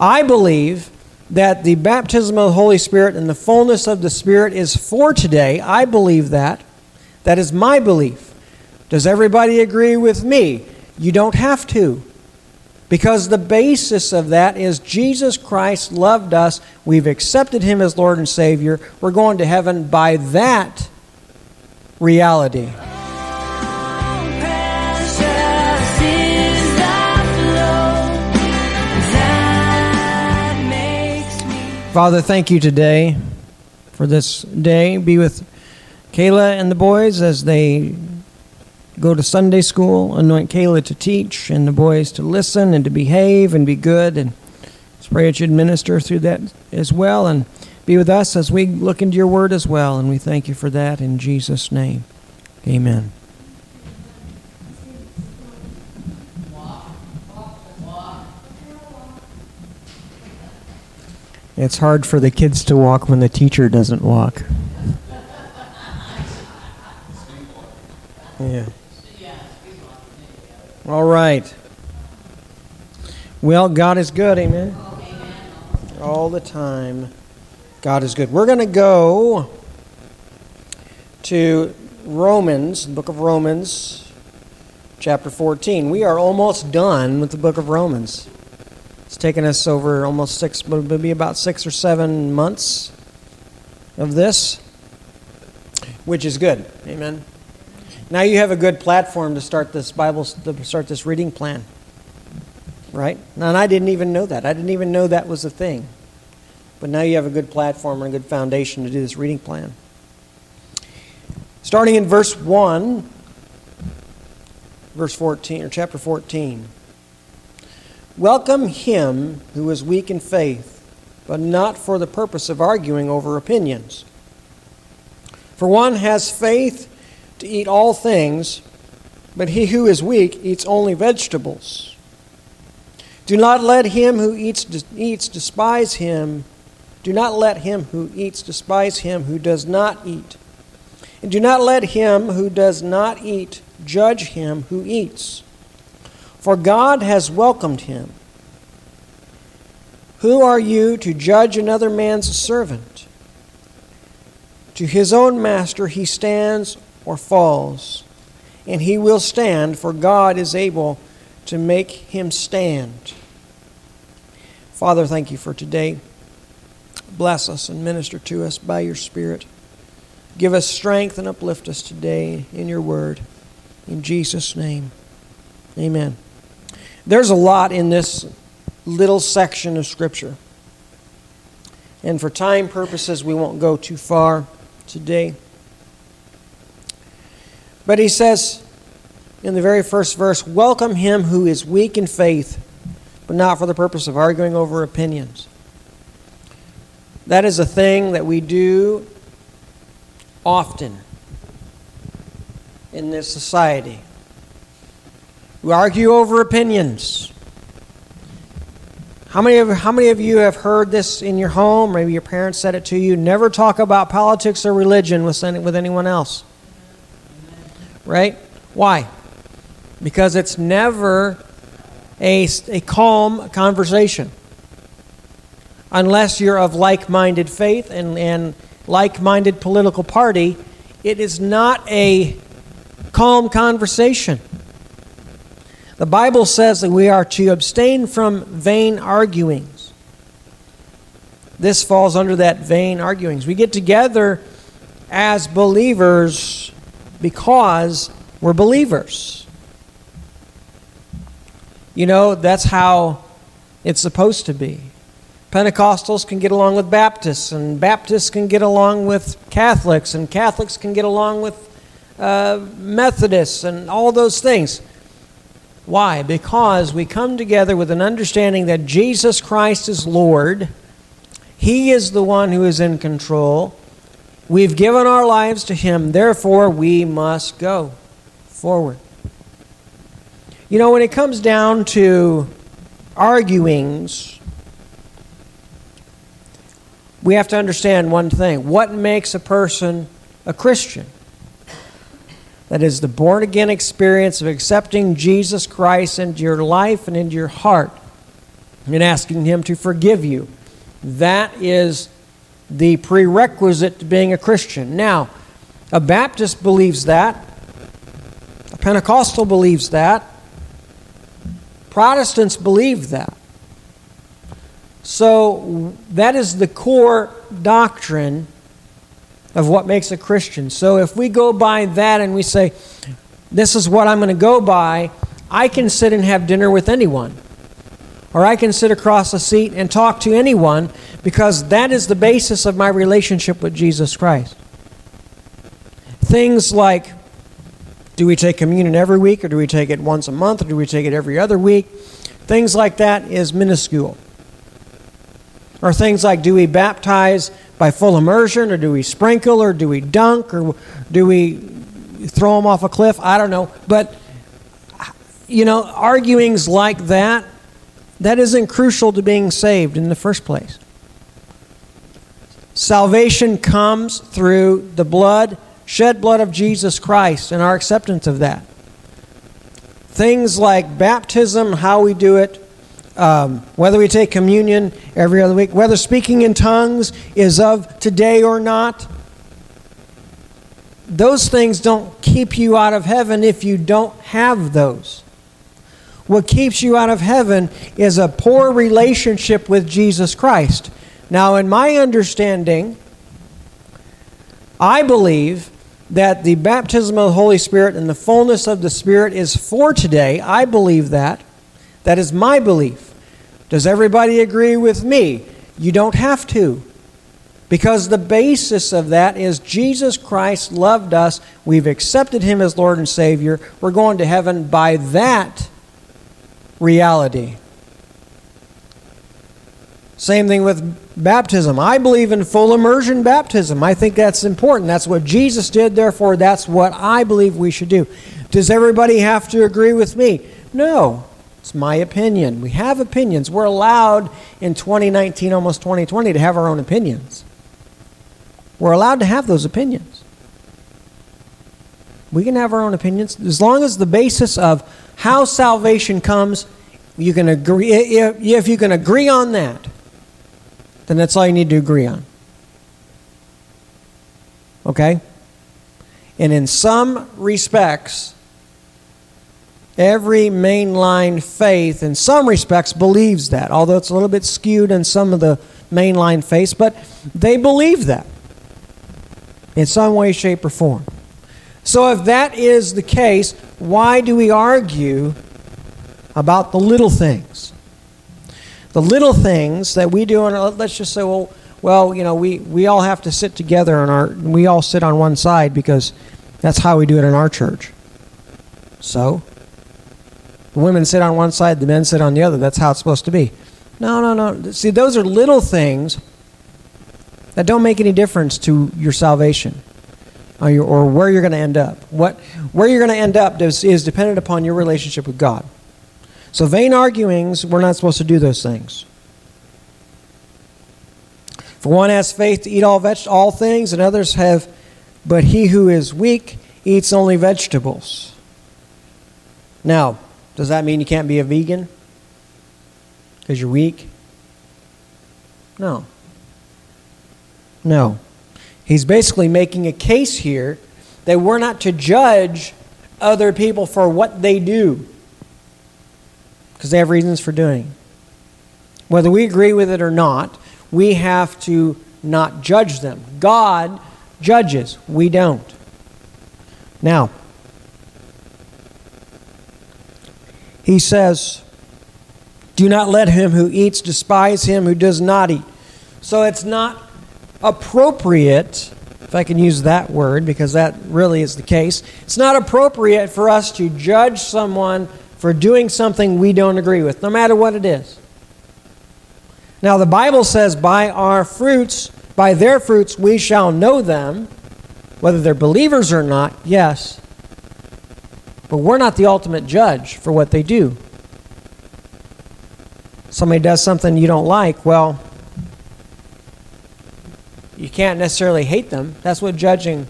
I believe that the baptism of the Holy Spirit and the fullness of the Spirit is for today. I believe that. That is my belief. Does everybody agree with me? You don't have to. Because the basis of that is Jesus Christ loved us. We've accepted him as Lord and Savior. We're going to heaven by that reality. Father, thank you today for this day. Be with Kayla and the boys as they go to Sunday school. Anoint Kayla to teach and the boys to listen and to behave and be good. And pray that you'd minister through that as well. And be with us as we look into your word as well. And we thank you for that in Jesus' name. Amen. It's hard for the kids to walk when the teacher doesn't walk. Yeah. All right. Well, God is good, amen. All the time. God is good. We're going to go to Romans, the book of Romans, chapter 14. We are almost done with the book of Romans. It's taken us over almost six, maybe about six or seven months of this, which is good. Amen. Now you have a good platform to start this Bible, to start this reading plan. Right? Now, and I didn't even know that. I didn't even know that was a thing. But now you have a good platform and a good foundation to do this reading plan. Starting in verse 1, verse 14, or chapter 14. Welcome him who is weak in faith, but not for the purpose of arguing over opinions. For one has faith to eat all things, but he who is weak eats only vegetables. Do not let him who eats, eats despise him. Do not let him who eats despise him who does not eat. And do not let him who does not eat judge him who eats for God has welcomed him. Who are you to judge another man's servant? To his own master he stands or falls, and he will stand, for God is able to make him stand. Father, thank you for today. Bless us and minister to us by your Spirit. Give us strength and uplift us today in your word. In Jesus' name, amen. There's a lot in this little section of Scripture. And for time purposes, we won't go too far today. But he says in the very first verse Welcome him who is weak in faith, but not for the purpose of arguing over opinions. That is a thing that we do often in this society. We argue over opinions. How many, of, how many of you have heard this in your home? Maybe your parents said it to you. Never talk about politics or religion with, with anyone else. Right? Why? Because it's never a, a calm conversation. Unless you're of like minded faith and, and like minded political party, it is not a calm conversation. The Bible says that we are to abstain from vain arguings. This falls under that vain arguings. We get together as believers because we're believers. You know, that's how it's supposed to be. Pentecostals can get along with Baptists, and Baptists can get along with Catholics, and Catholics can get along with uh, Methodists, and all those things. Why? Because we come together with an understanding that Jesus Christ is Lord. He is the one who is in control. We've given our lives to Him, therefore, we must go forward. You know, when it comes down to arguings, we have to understand one thing what makes a person a Christian? That is the born again experience of accepting Jesus Christ into your life and into your heart. and asking Him to forgive you. That is the prerequisite to being a Christian. Now, a Baptist believes that, a Pentecostal believes that, Protestants believe that. So, that is the core doctrine of what makes a Christian. So, if we go by that and we say, This is what I'm going to go by, I can sit and have dinner with anyone. Or I can sit across a seat and talk to anyone because that is the basis of my relationship with Jesus Christ. Things like do we take communion every week or do we take it once a month or do we take it every other week? Things like that is minuscule. Or things like do we baptize by full immersion or do we sprinkle or do we dunk or do we throw them off a cliff? I don't know. But, you know, arguings like that, that isn't crucial to being saved in the first place. Salvation comes through the blood, shed blood of Jesus Christ, and our acceptance of that. Things like baptism, how we do it, um, whether we take communion every other week, whether speaking in tongues is of today or not, those things don't keep you out of heaven if you don't have those. What keeps you out of heaven is a poor relationship with Jesus Christ. Now, in my understanding, I believe that the baptism of the Holy Spirit and the fullness of the Spirit is for today. I believe that. That is my belief. Does everybody agree with me? You don't have to. Because the basis of that is Jesus Christ loved us. We've accepted Him as Lord and Savior. We're going to heaven by that reality. Same thing with baptism. I believe in full immersion baptism. I think that's important. That's what Jesus did, therefore, that's what I believe we should do. Does everybody have to agree with me? No. It's my opinion. We have opinions. We're allowed in 2019, almost 2020, to have our own opinions. We're allowed to have those opinions. We can have our own opinions as long as the basis of how salvation comes, you can agree. If you can agree on that, then that's all you need to agree on. Okay? And in some respects, every mainline faith, in some respects, believes that, although it's a little bit skewed in some of the mainline faiths, but they believe that in some way, shape, or form. So, if that is the case, why do we argue about the little things? the little things that we do, and let's just say, well, well, you know, we, we all have to sit together and our we all sit on one side because that's how we do it in our church. So, the women sit on one side, the men sit on the other. That's how it's supposed to be. No, no, no. See, those are little things that don't make any difference to your salvation or, your, or where you're going to end up. What, where you're going to end up is, is dependent upon your relationship with God. So, vain arguings, we're not supposed to do those things. For one has faith to eat all, veg- all things, and others have, but he who is weak eats only vegetables. Now, does that mean you can't be a vegan? Because you're weak? No. No. He's basically making a case here that we're not to judge other people for what they do because they have reasons for doing. Whether we agree with it or not, we have to not judge them. God judges, we don't. Now, he says, Do not let him who eats despise him who does not eat. So it's not appropriate, if I can use that word, because that really is the case. It's not appropriate for us to judge someone for doing something we don't agree with, no matter what it is. Now, the Bible says, by our fruits, by their fruits, we shall know them, whether they're believers or not, yes. But we're not the ultimate judge for what they do. Somebody does something you don't like, well, you can't necessarily hate them. That's what judging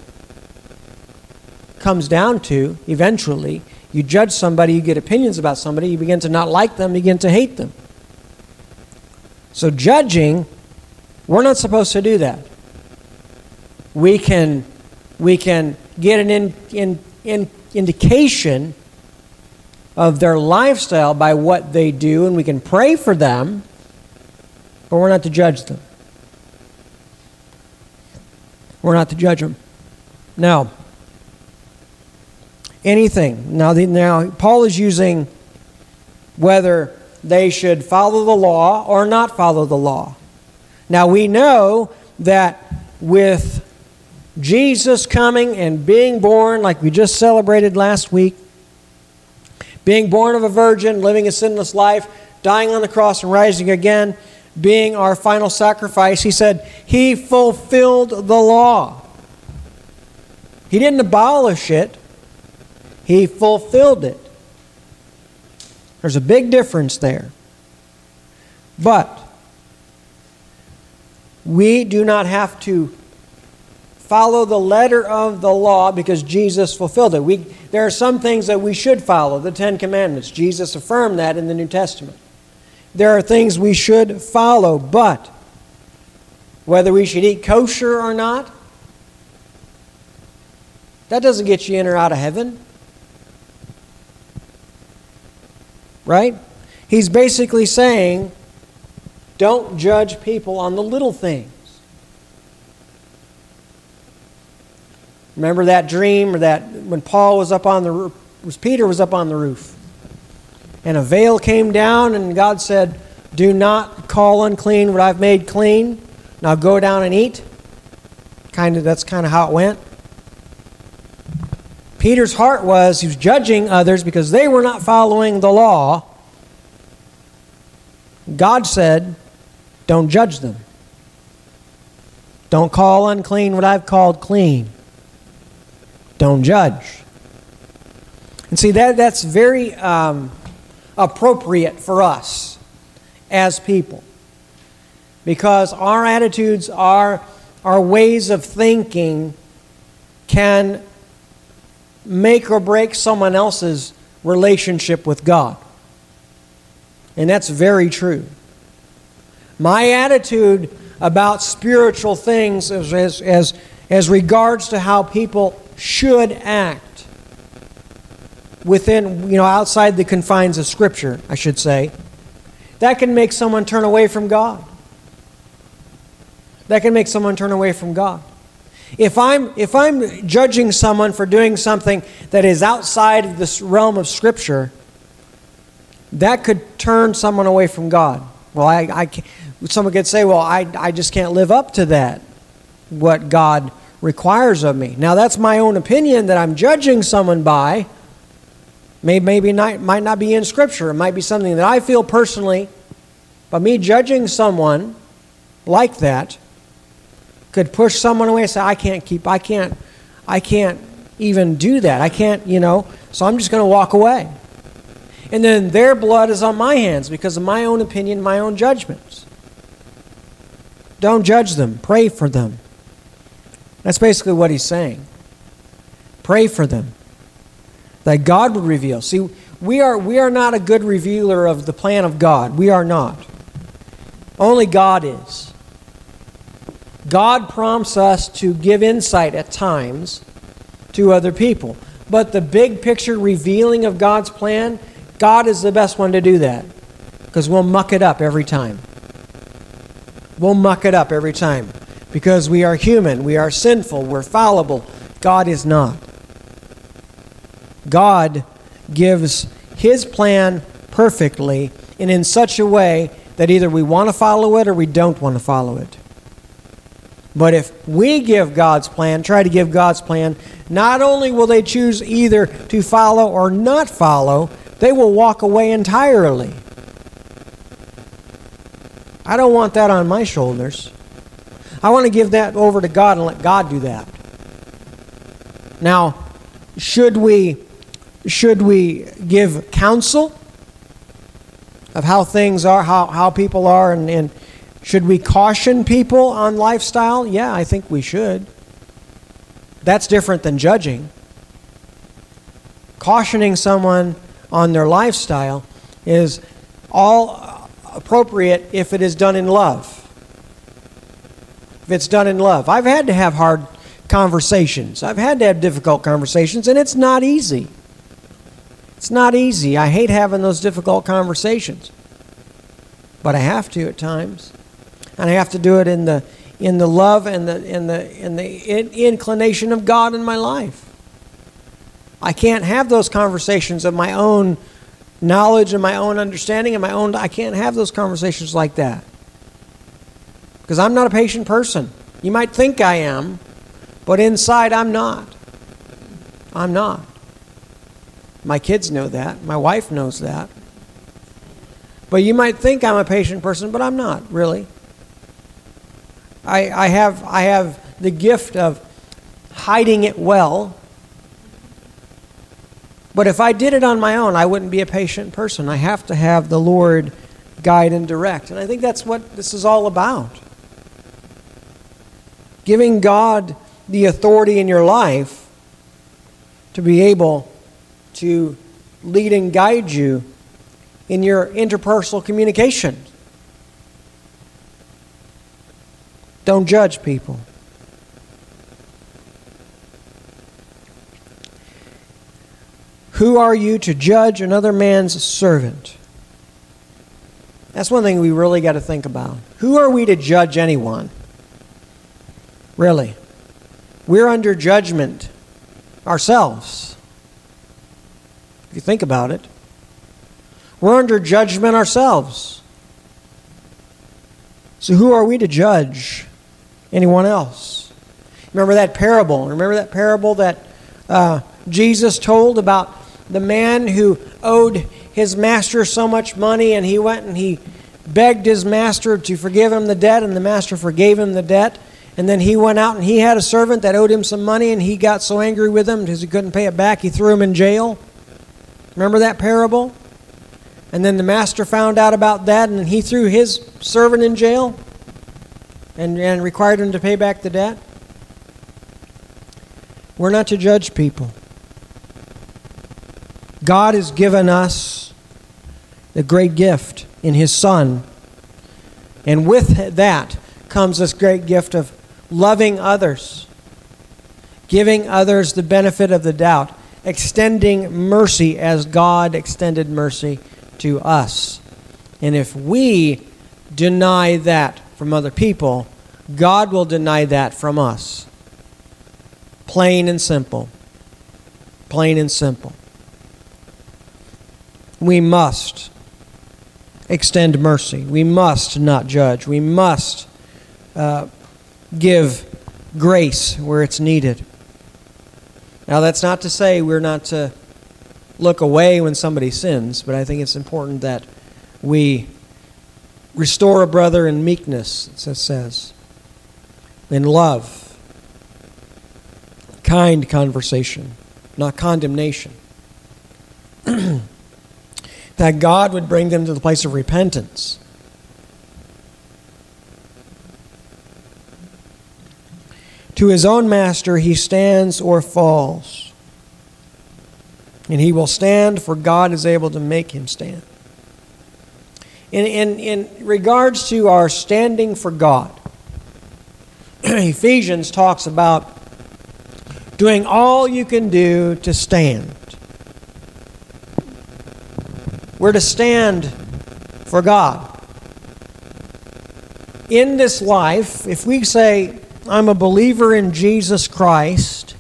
comes down to eventually. You judge somebody, you get opinions about somebody, you begin to not like them, you begin to hate them. So, judging, we're not supposed to do that. We can, we can get an in, in, in indication of their lifestyle by what they do, and we can pray for them, but we're not to judge them. We're not to judge them. Now, anything. Now, the, now Paul is using whether they should follow the law or not follow the law. Now, we know that with Jesus coming and being born, like we just celebrated last week, being born of a virgin, living a sinless life, dying on the cross and rising again, being our final sacrifice, he said, He fulfilled the law. He didn't abolish it, He fulfilled it. There's a big difference there. But we do not have to follow the letter of the law because Jesus fulfilled it. We, there are some things that we should follow, the Ten Commandments. Jesus affirmed that in the New Testament. There are things we should follow, but whether we should eat kosher or not, that doesn't get you in or out of heaven. Right? He's basically saying, don't judge people on the little things. Remember that dream or that when Paul was up on the was Peter was up on the roof. And a veil came down and God said, "Do not call unclean what I've made clean. Now go down and eat." Kind of that's kind of how it went. Peter's heart was he was judging others because they were not following the law. God said, "Don't judge them. Don't call unclean what I've called clean." Don't judge. And see, that, that's very um, appropriate for us as people. Because our attitudes, our, our ways of thinking can make or break someone else's relationship with God. And that's very true. My attitude about spiritual things as, as, as, as regards to how people should act within, you know, outside the confines of Scripture, I should say, that can make someone turn away from God. That can make someone turn away from God. If I'm, if I'm judging someone for doing something that is outside of this realm of Scripture, that could turn someone away from God. Well, I, I someone could say, well, I, I just can't live up to that, what God requires of me. Now, that's my own opinion that I'm judging someone by. Maybe, maybe not, might not be in Scripture. It might be something that I feel personally. But me judging someone like that could push someone away and say, I can't keep, I can't, I can't even do that. I can't, you know, so I'm just going to walk away. And then their blood is on my hands because of my own opinion, my own judgments. Don't judge them, pray for them. That's basically what he's saying. Pray for them. That God would reveal. See, we are, we are not a good revealer of the plan of God. We are not. Only God is. God prompts us to give insight at times to other people. But the big picture revealing of God's plan, God is the best one to do that. Because we'll muck it up every time. We'll muck it up every time because we are human, we are sinful, we're fallible. God is not. God gives His plan perfectly and in such a way that either we want to follow it or we don't want to follow it. But if we give God's plan, try to give God's plan, not only will they choose either to follow or not follow, they will walk away entirely. I don't want that on my shoulders. I want to give that over to God and let God do that. Now, should we should we give counsel of how things are, how, how people are, and, and should we caution people on lifestyle? Yeah, I think we should. That's different than judging. Cautioning someone on their lifestyle is all appropriate if it is done in love. If it's done in love. I've had to have hard conversations. I've had to have difficult conversations, and it's not easy. It's not easy. I hate having those difficult conversations. But I have to at times. And I have to do it in the in the love and the in the in the inclination of God in my life. I can't have those conversations of my own knowledge and my own understanding and my own I can't have those conversations like that. Because I'm not a patient person. You might think I am, but inside I'm not. I'm not. My kids know that. My wife knows that. But you might think I'm a patient person, but I'm not, really. I, I, have, I have the gift of hiding it well. But if I did it on my own, I wouldn't be a patient person. I have to have the Lord guide and direct. And I think that's what this is all about. Giving God the authority in your life to be able to lead and guide you in your interpersonal communication. Don't judge people. Who are you to judge another man's servant? That's one thing we really got to think about. Who are we to judge anyone? Really? We're under judgment ourselves. If you think about it, we're under judgment ourselves. So, who are we to judge anyone else? Remember that parable? Remember that parable that uh, Jesus told about the man who owed his master so much money and he went and he begged his master to forgive him the debt, and the master forgave him the debt. And then he went out and he had a servant that owed him some money, and he got so angry with him because he couldn't pay it back, he threw him in jail. Remember that parable? And then the master found out about that, and he threw his servant in jail and, and required him to pay back the debt. We're not to judge people. God has given us the great gift in His Son. And with that comes this great gift of loving others, giving others the benefit of the doubt, extending mercy as God extended mercy to us. And if we deny that from other people, God will deny that from us. Plain and simple. Plain and simple. We must extend mercy. We must not judge. We must uh, give grace where it's needed. Now, that's not to say we're not to look away when somebody sins, but I think it's important that we restore a brother in meekness, it says, in love, kind conversation, not condemnation. that God would bring them to the place of repentance. To his own master he stands or falls. And he will stand, for God is able to make him stand. In, in, in regards to our standing for God, Ephesians talks about doing all you can do to stand. We're to stand for God. In this life, if we say, I'm a believer in Jesus Christ,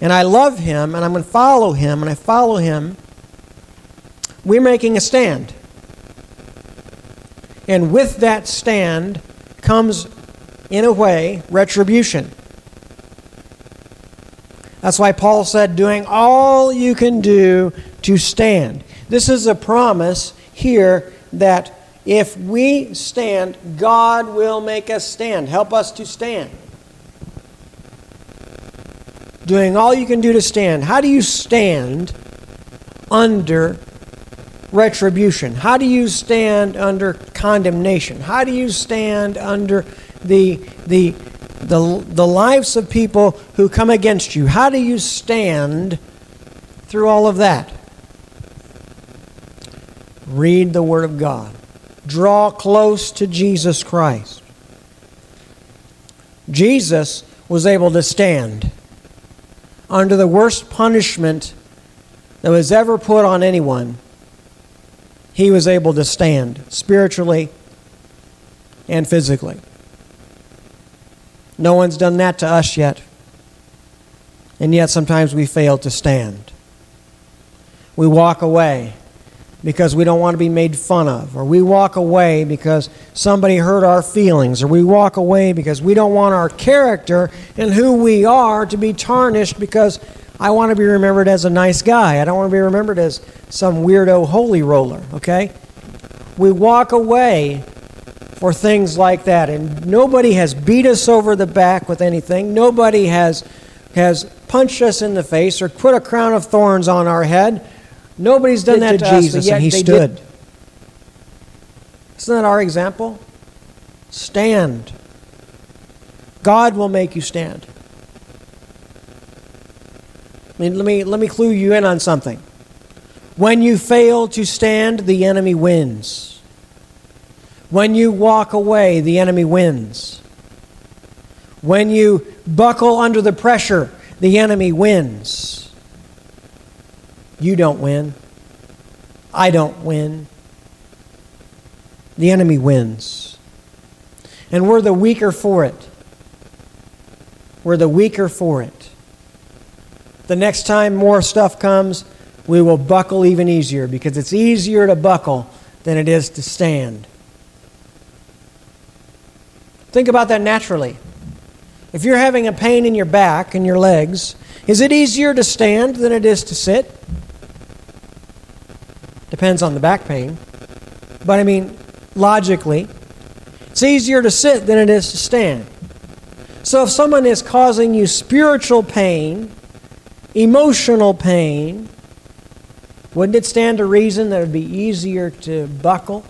and I love him, and I'm going to follow him, and I follow him, we're making a stand. And with that stand comes, in a way, retribution. That's why Paul said, doing all you can do to stand. This is a promise here that if we stand, God will make us stand. Help us to stand. Doing all you can do to stand. How do you stand under retribution? How do you stand under condemnation? How do you stand under the, the, the, the lives of people who come against you? How do you stand through all of that? Read the Word of God. Draw close to Jesus Christ. Jesus was able to stand under the worst punishment that was ever put on anyone. He was able to stand spiritually and physically. No one's done that to us yet. And yet sometimes we fail to stand. We walk away because we don't want to be made fun of, or we walk away because somebody hurt our feelings, or we walk away because we don't want our character and who we are to be tarnished because I want to be remembered as a nice guy. I don't want to be remembered as some weirdo holy roller, okay? We walk away for things like that, and nobody has beat us over the back with anything. Nobody has, has punched us in the face or put a crown of thorns on our head Nobody's done that to, to Jesus, and he stood. Did. Isn't that our example? Stand. God will make you stand. I mean, let me, let me clue you in on something. When you fail to stand, the enemy wins. When you walk away, the enemy wins. When you buckle under the pressure, the enemy wins. You don't win. I don't win. The enemy wins. And we're the weaker for it. We're the weaker for it. The next time more stuff comes, we will buckle even easier because it's easier to buckle than it is to stand. Think about that naturally. If you're having a pain in your back and your legs, is it easier to stand than it is to sit? Depends on the back pain. But I mean, logically, it's easier to sit than it is to stand. So if someone is causing you spiritual pain, emotional pain, wouldn't it stand to reason that it would be easier to buckle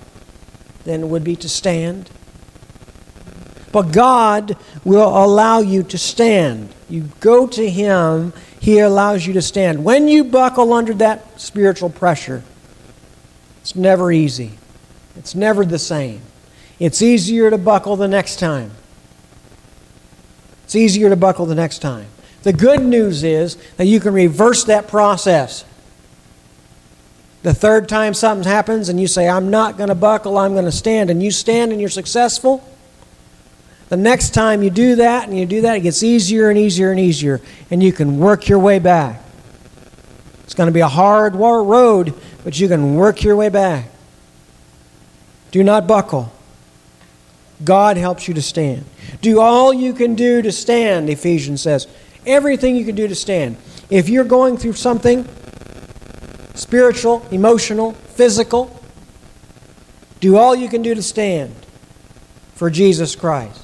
than it would be to stand? But God will allow you to stand. You go to Him, He allows you to stand. When you buckle under that spiritual pressure, it's never easy. It's never the same. It's easier to buckle the next time. It's easier to buckle the next time. The good news is that you can reverse that process. The third time something happens and you say, I'm not going to buckle, I'm going to stand, and you stand and you're successful, the next time you do that and you do that, it gets easier and easier and easier, and you can work your way back. It's going to be a hard road, but you can work your way back. Do not buckle. God helps you to stand. Do all you can do to stand, Ephesians says. Everything you can do to stand. If you're going through something spiritual, emotional, physical, do all you can do to stand for Jesus Christ.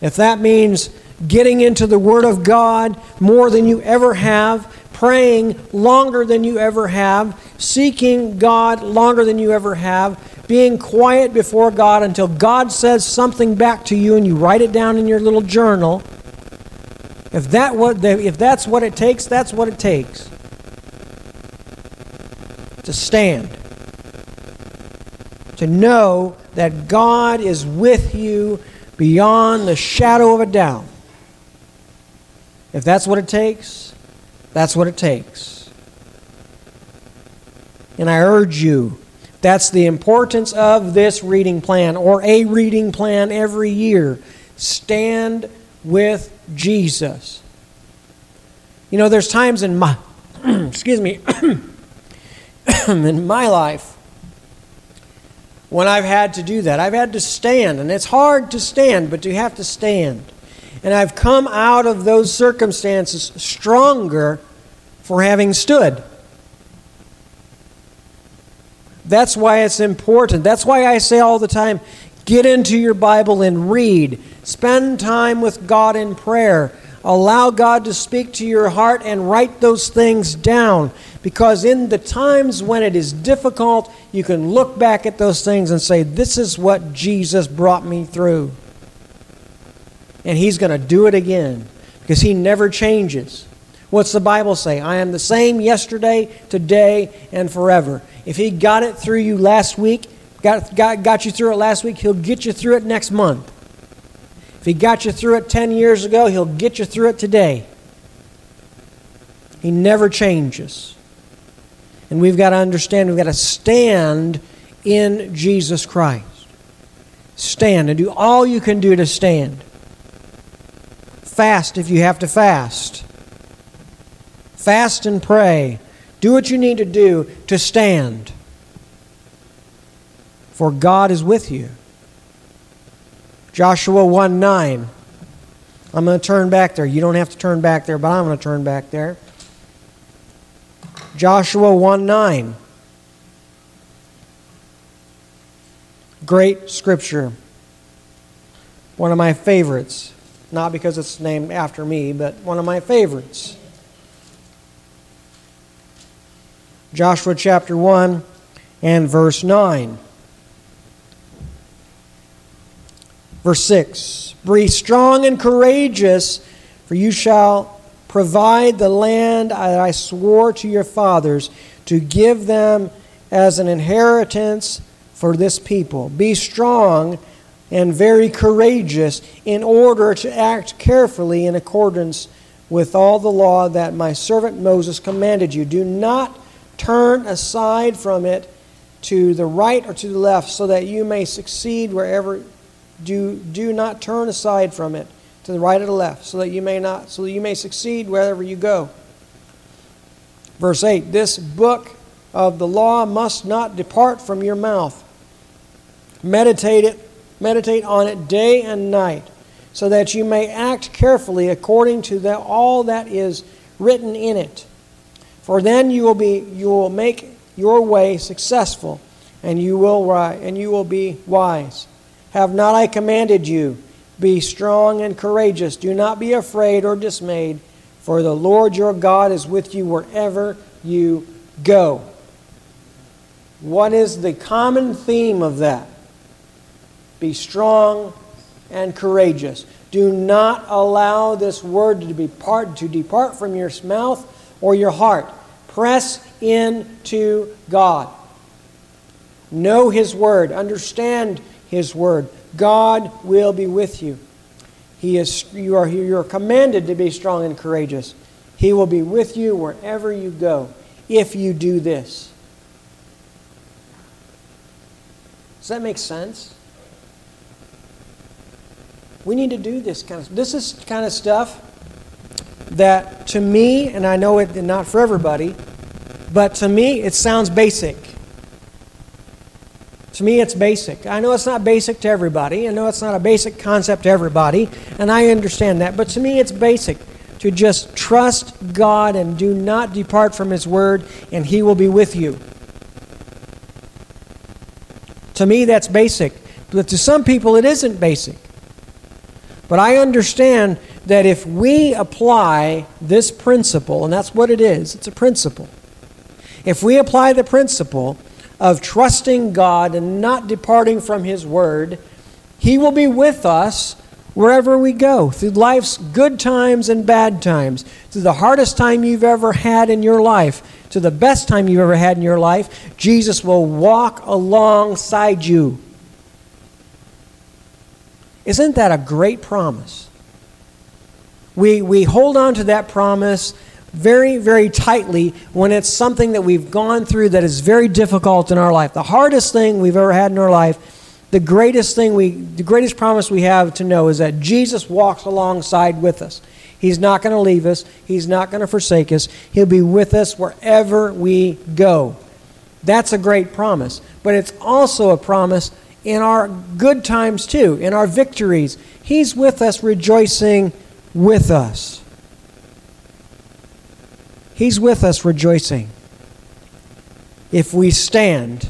If that means getting into the Word of God more than you ever have, praying longer than you ever have, seeking God longer than you ever have, being quiet before God until God says something back to you and you write it down in your little journal. If, that what, if that's what it takes, that's what it takes. To stand. To know that God is with you beyond the shadow of a doubt. If that's what it takes, that's what it takes. And I urge you, that's the importance of this reading plan or a reading plan every year. Stand with Jesus. You know, there's times in my, excuse me, in my life when I've had to do that. I've had to stand, and it's hard to stand, but you have to stand. And I've come out of those circumstances stronger for having stood. That's why it's important. That's why I say all the time get into your Bible and read. Spend time with God in prayer. Allow God to speak to your heart and write those things down. Because in the times when it is difficult, you can look back at those things and say, This is what Jesus brought me through. And He's going to do it again because He never changes. What's the Bible say? I am the same yesterday, today, and forever. If He got it through you last week, got, got, got you through it last week, He'll get you through it next month. If He got you through it 10 years ago, He'll get you through it today. He never changes. And we've got to understand, we've got to stand in Jesus Christ. Stand and do all you can do to stand. Fast if you have to fast. Fast and pray. Do what you need to do to stand. For God is with you. Joshua 1 9. I'm going to turn back there. You don't have to turn back there, but I'm going to turn back there. Joshua 1 9. Great scripture. One of my favorites. Not because it's named after me, but one of my favorites. Joshua chapter 1 and verse 9. Verse 6 Be strong and courageous, for you shall Provide the land that I swore to your fathers to give them as an inheritance for this people. Be strong and very courageous in order to act carefully in accordance with all the law that my servant Moses commanded you. Do not turn aside from it to the right or to the left so that you may succeed wherever do do not turn aside from it to the right or the left, so that you may not, so that you may succeed wherever you go. Verse 8 This book of the law must not depart from your mouth. Meditate it, meditate on it day and night, so that you may act carefully according to the, all that is written in it. For then you will be you will make your way successful, and you will and you will be wise. Have not I commanded you? Be strong and courageous. Do not be afraid or dismayed, for the Lord your God is with you wherever you go. What is the common theme of that? Be strong and courageous. Do not allow this word to depart, to depart from your mouth or your heart. Press into God. Know His word. Understand His word. God will be with you. He is, you, are, you are commanded to be strong and courageous. He will be with you wherever you go if you do this. Does that make sense? We need to do this kind of this is kind of stuff that to me, and I know it not for everybody, but to me it sounds basic. To me, it's basic. I know it's not basic to everybody. I know it's not a basic concept to everybody, and I understand that. But to me, it's basic to just trust God and do not depart from His Word, and He will be with you. To me, that's basic. But to some people, it isn't basic. But I understand that if we apply this principle, and that's what it is, it's a principle. If we apply the principle, of trusting God and not departing from His Word, He will be with us wherever we go, through life's good times and bad times, through the hardest time you've ever had in your life, to the best time you've ever had in your life. Jesus will walk alongside you. Isn't that a great promise? We, we hold on to that promise very, very tightly when it's something that we've gone through that is very difficult in our life. The hardest thing we've ever had in our life, the greatest thing we, the greatest promise we have to know is that Jesus walks alongside with us. He's not going to leave us. He's not going to forsake us. He'll be with us wherever we go. That's a great promise. But it's also a promise in our good times too, in our victories. He's with us, rejoicing with us. He's with us rejoicing. If we stand,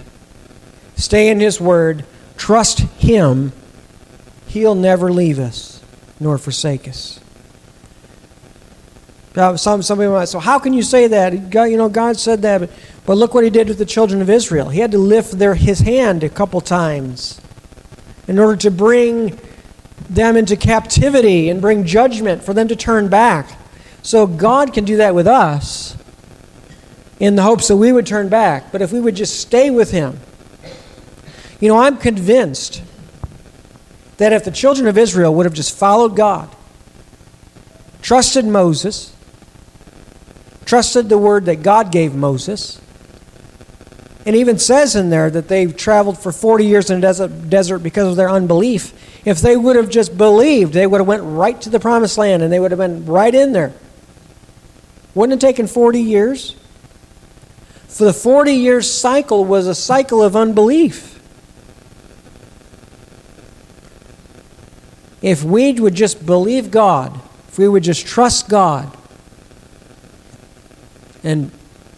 stay in His Word, trust Him, He'll never leave us nor forsake us. Some, somebody might say, how can you say that? God, you know, God said that, but, but look what He did with the children of Israel. He had to lift their, His hand a couple times in order to bring them into captivity and bring judgment for them to turn back. So God can do that with us in the hopes that we would turn back. But if we would just stay with Him, You know, I'm convinced that if the children of Israel would have just followed God, trusted Moses, trusted the word that God gave Moses, and even says in there that they've traveled for 40 years in a desert because of their unbelief. If they would have just believed, they would have went right to the promised land and they would have been right in there. Wouldn't have taken 40 years. For the 40 year cycle was a cycle of unbelief. If we would just believe God, if we would just trust God and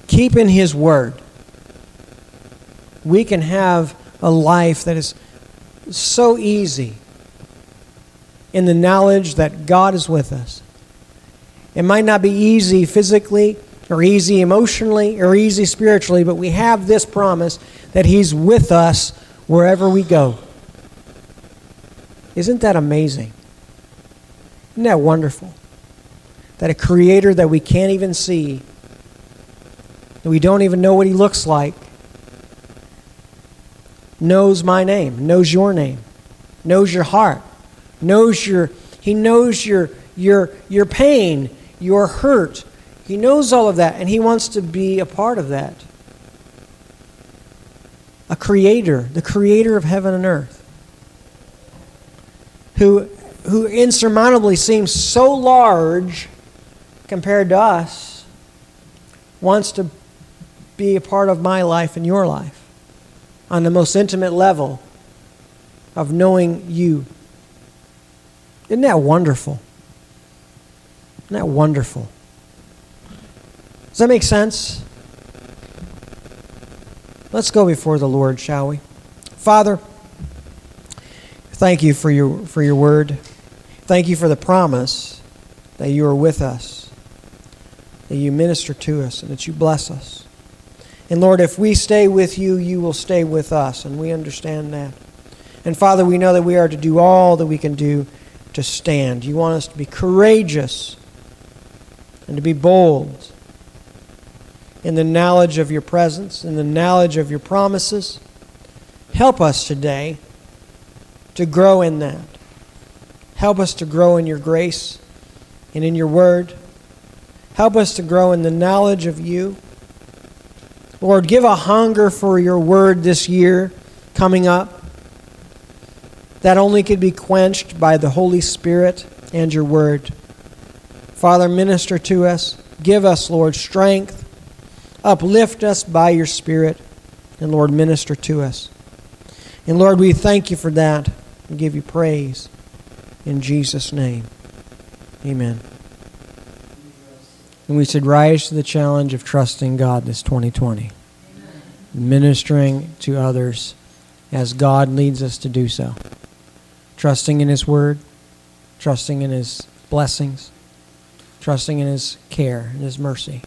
keep in His Word, we can have a life that is so easy in the knowledge that God is with us. It might not be easy physically or easy emotionally or easy spiritually, but we have this promise that He's with us wherever we go. Isn't that amazing? Isn't that wonderful? That a creator that we can't even see, that we don't even know what He looks like, knows my name, knows your name, knows your heart, knows your he knows your your your pain, your hurt. He knows all of that and he wants to be a part of that. A creator, the creator of heaven and earth. Who who insurmountably seems so large compared to us wants to be a part of my life and your life on the most intimate level of knowing you. Isn't that wonderful? Isn't that wonderful? Does that make sense? Let's go before the Lord, shall we? Father, thank you for your, for your word. Thank you for the promise that you are with us, that you minister to us, and that you bless us. And Lord, if we stay with you, you will stay with us, and we understand that. And Father, we know that we are to do all that we can do to stand. You want us to be courageous and to be bold in the knowledge of your presence, in the knowledge of your promises. Help us today to grow in that. Help us to grow in your grace and in your word. Help us to grow in the knowledge of you. Lord, give a hunger for your word this year coming up that only could be quenched by the Holy Spirit and your word. Father, minister to us. Give us, Lord, strength. Uplift us by your Spirit. And, Lord, minister to us. And, Lord, we thank you for that and give you praise. In Jesus' name, amen. And we should rise to the challenge of trusting God this 2020, Amen. ministering to others as God leads us to do so, trusting in His Word, trusting in His blessings, trusting in His care and His mercy.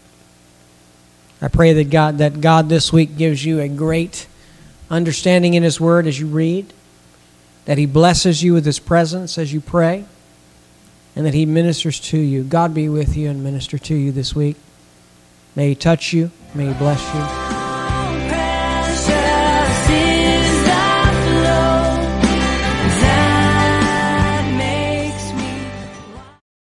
I pray that God, that God this week gives you a great understanding in His Word as you read, that He blesses you with His presence as you pray and that He ministers to you. God be with you and minister to you this week. May He touch you. May He bless you.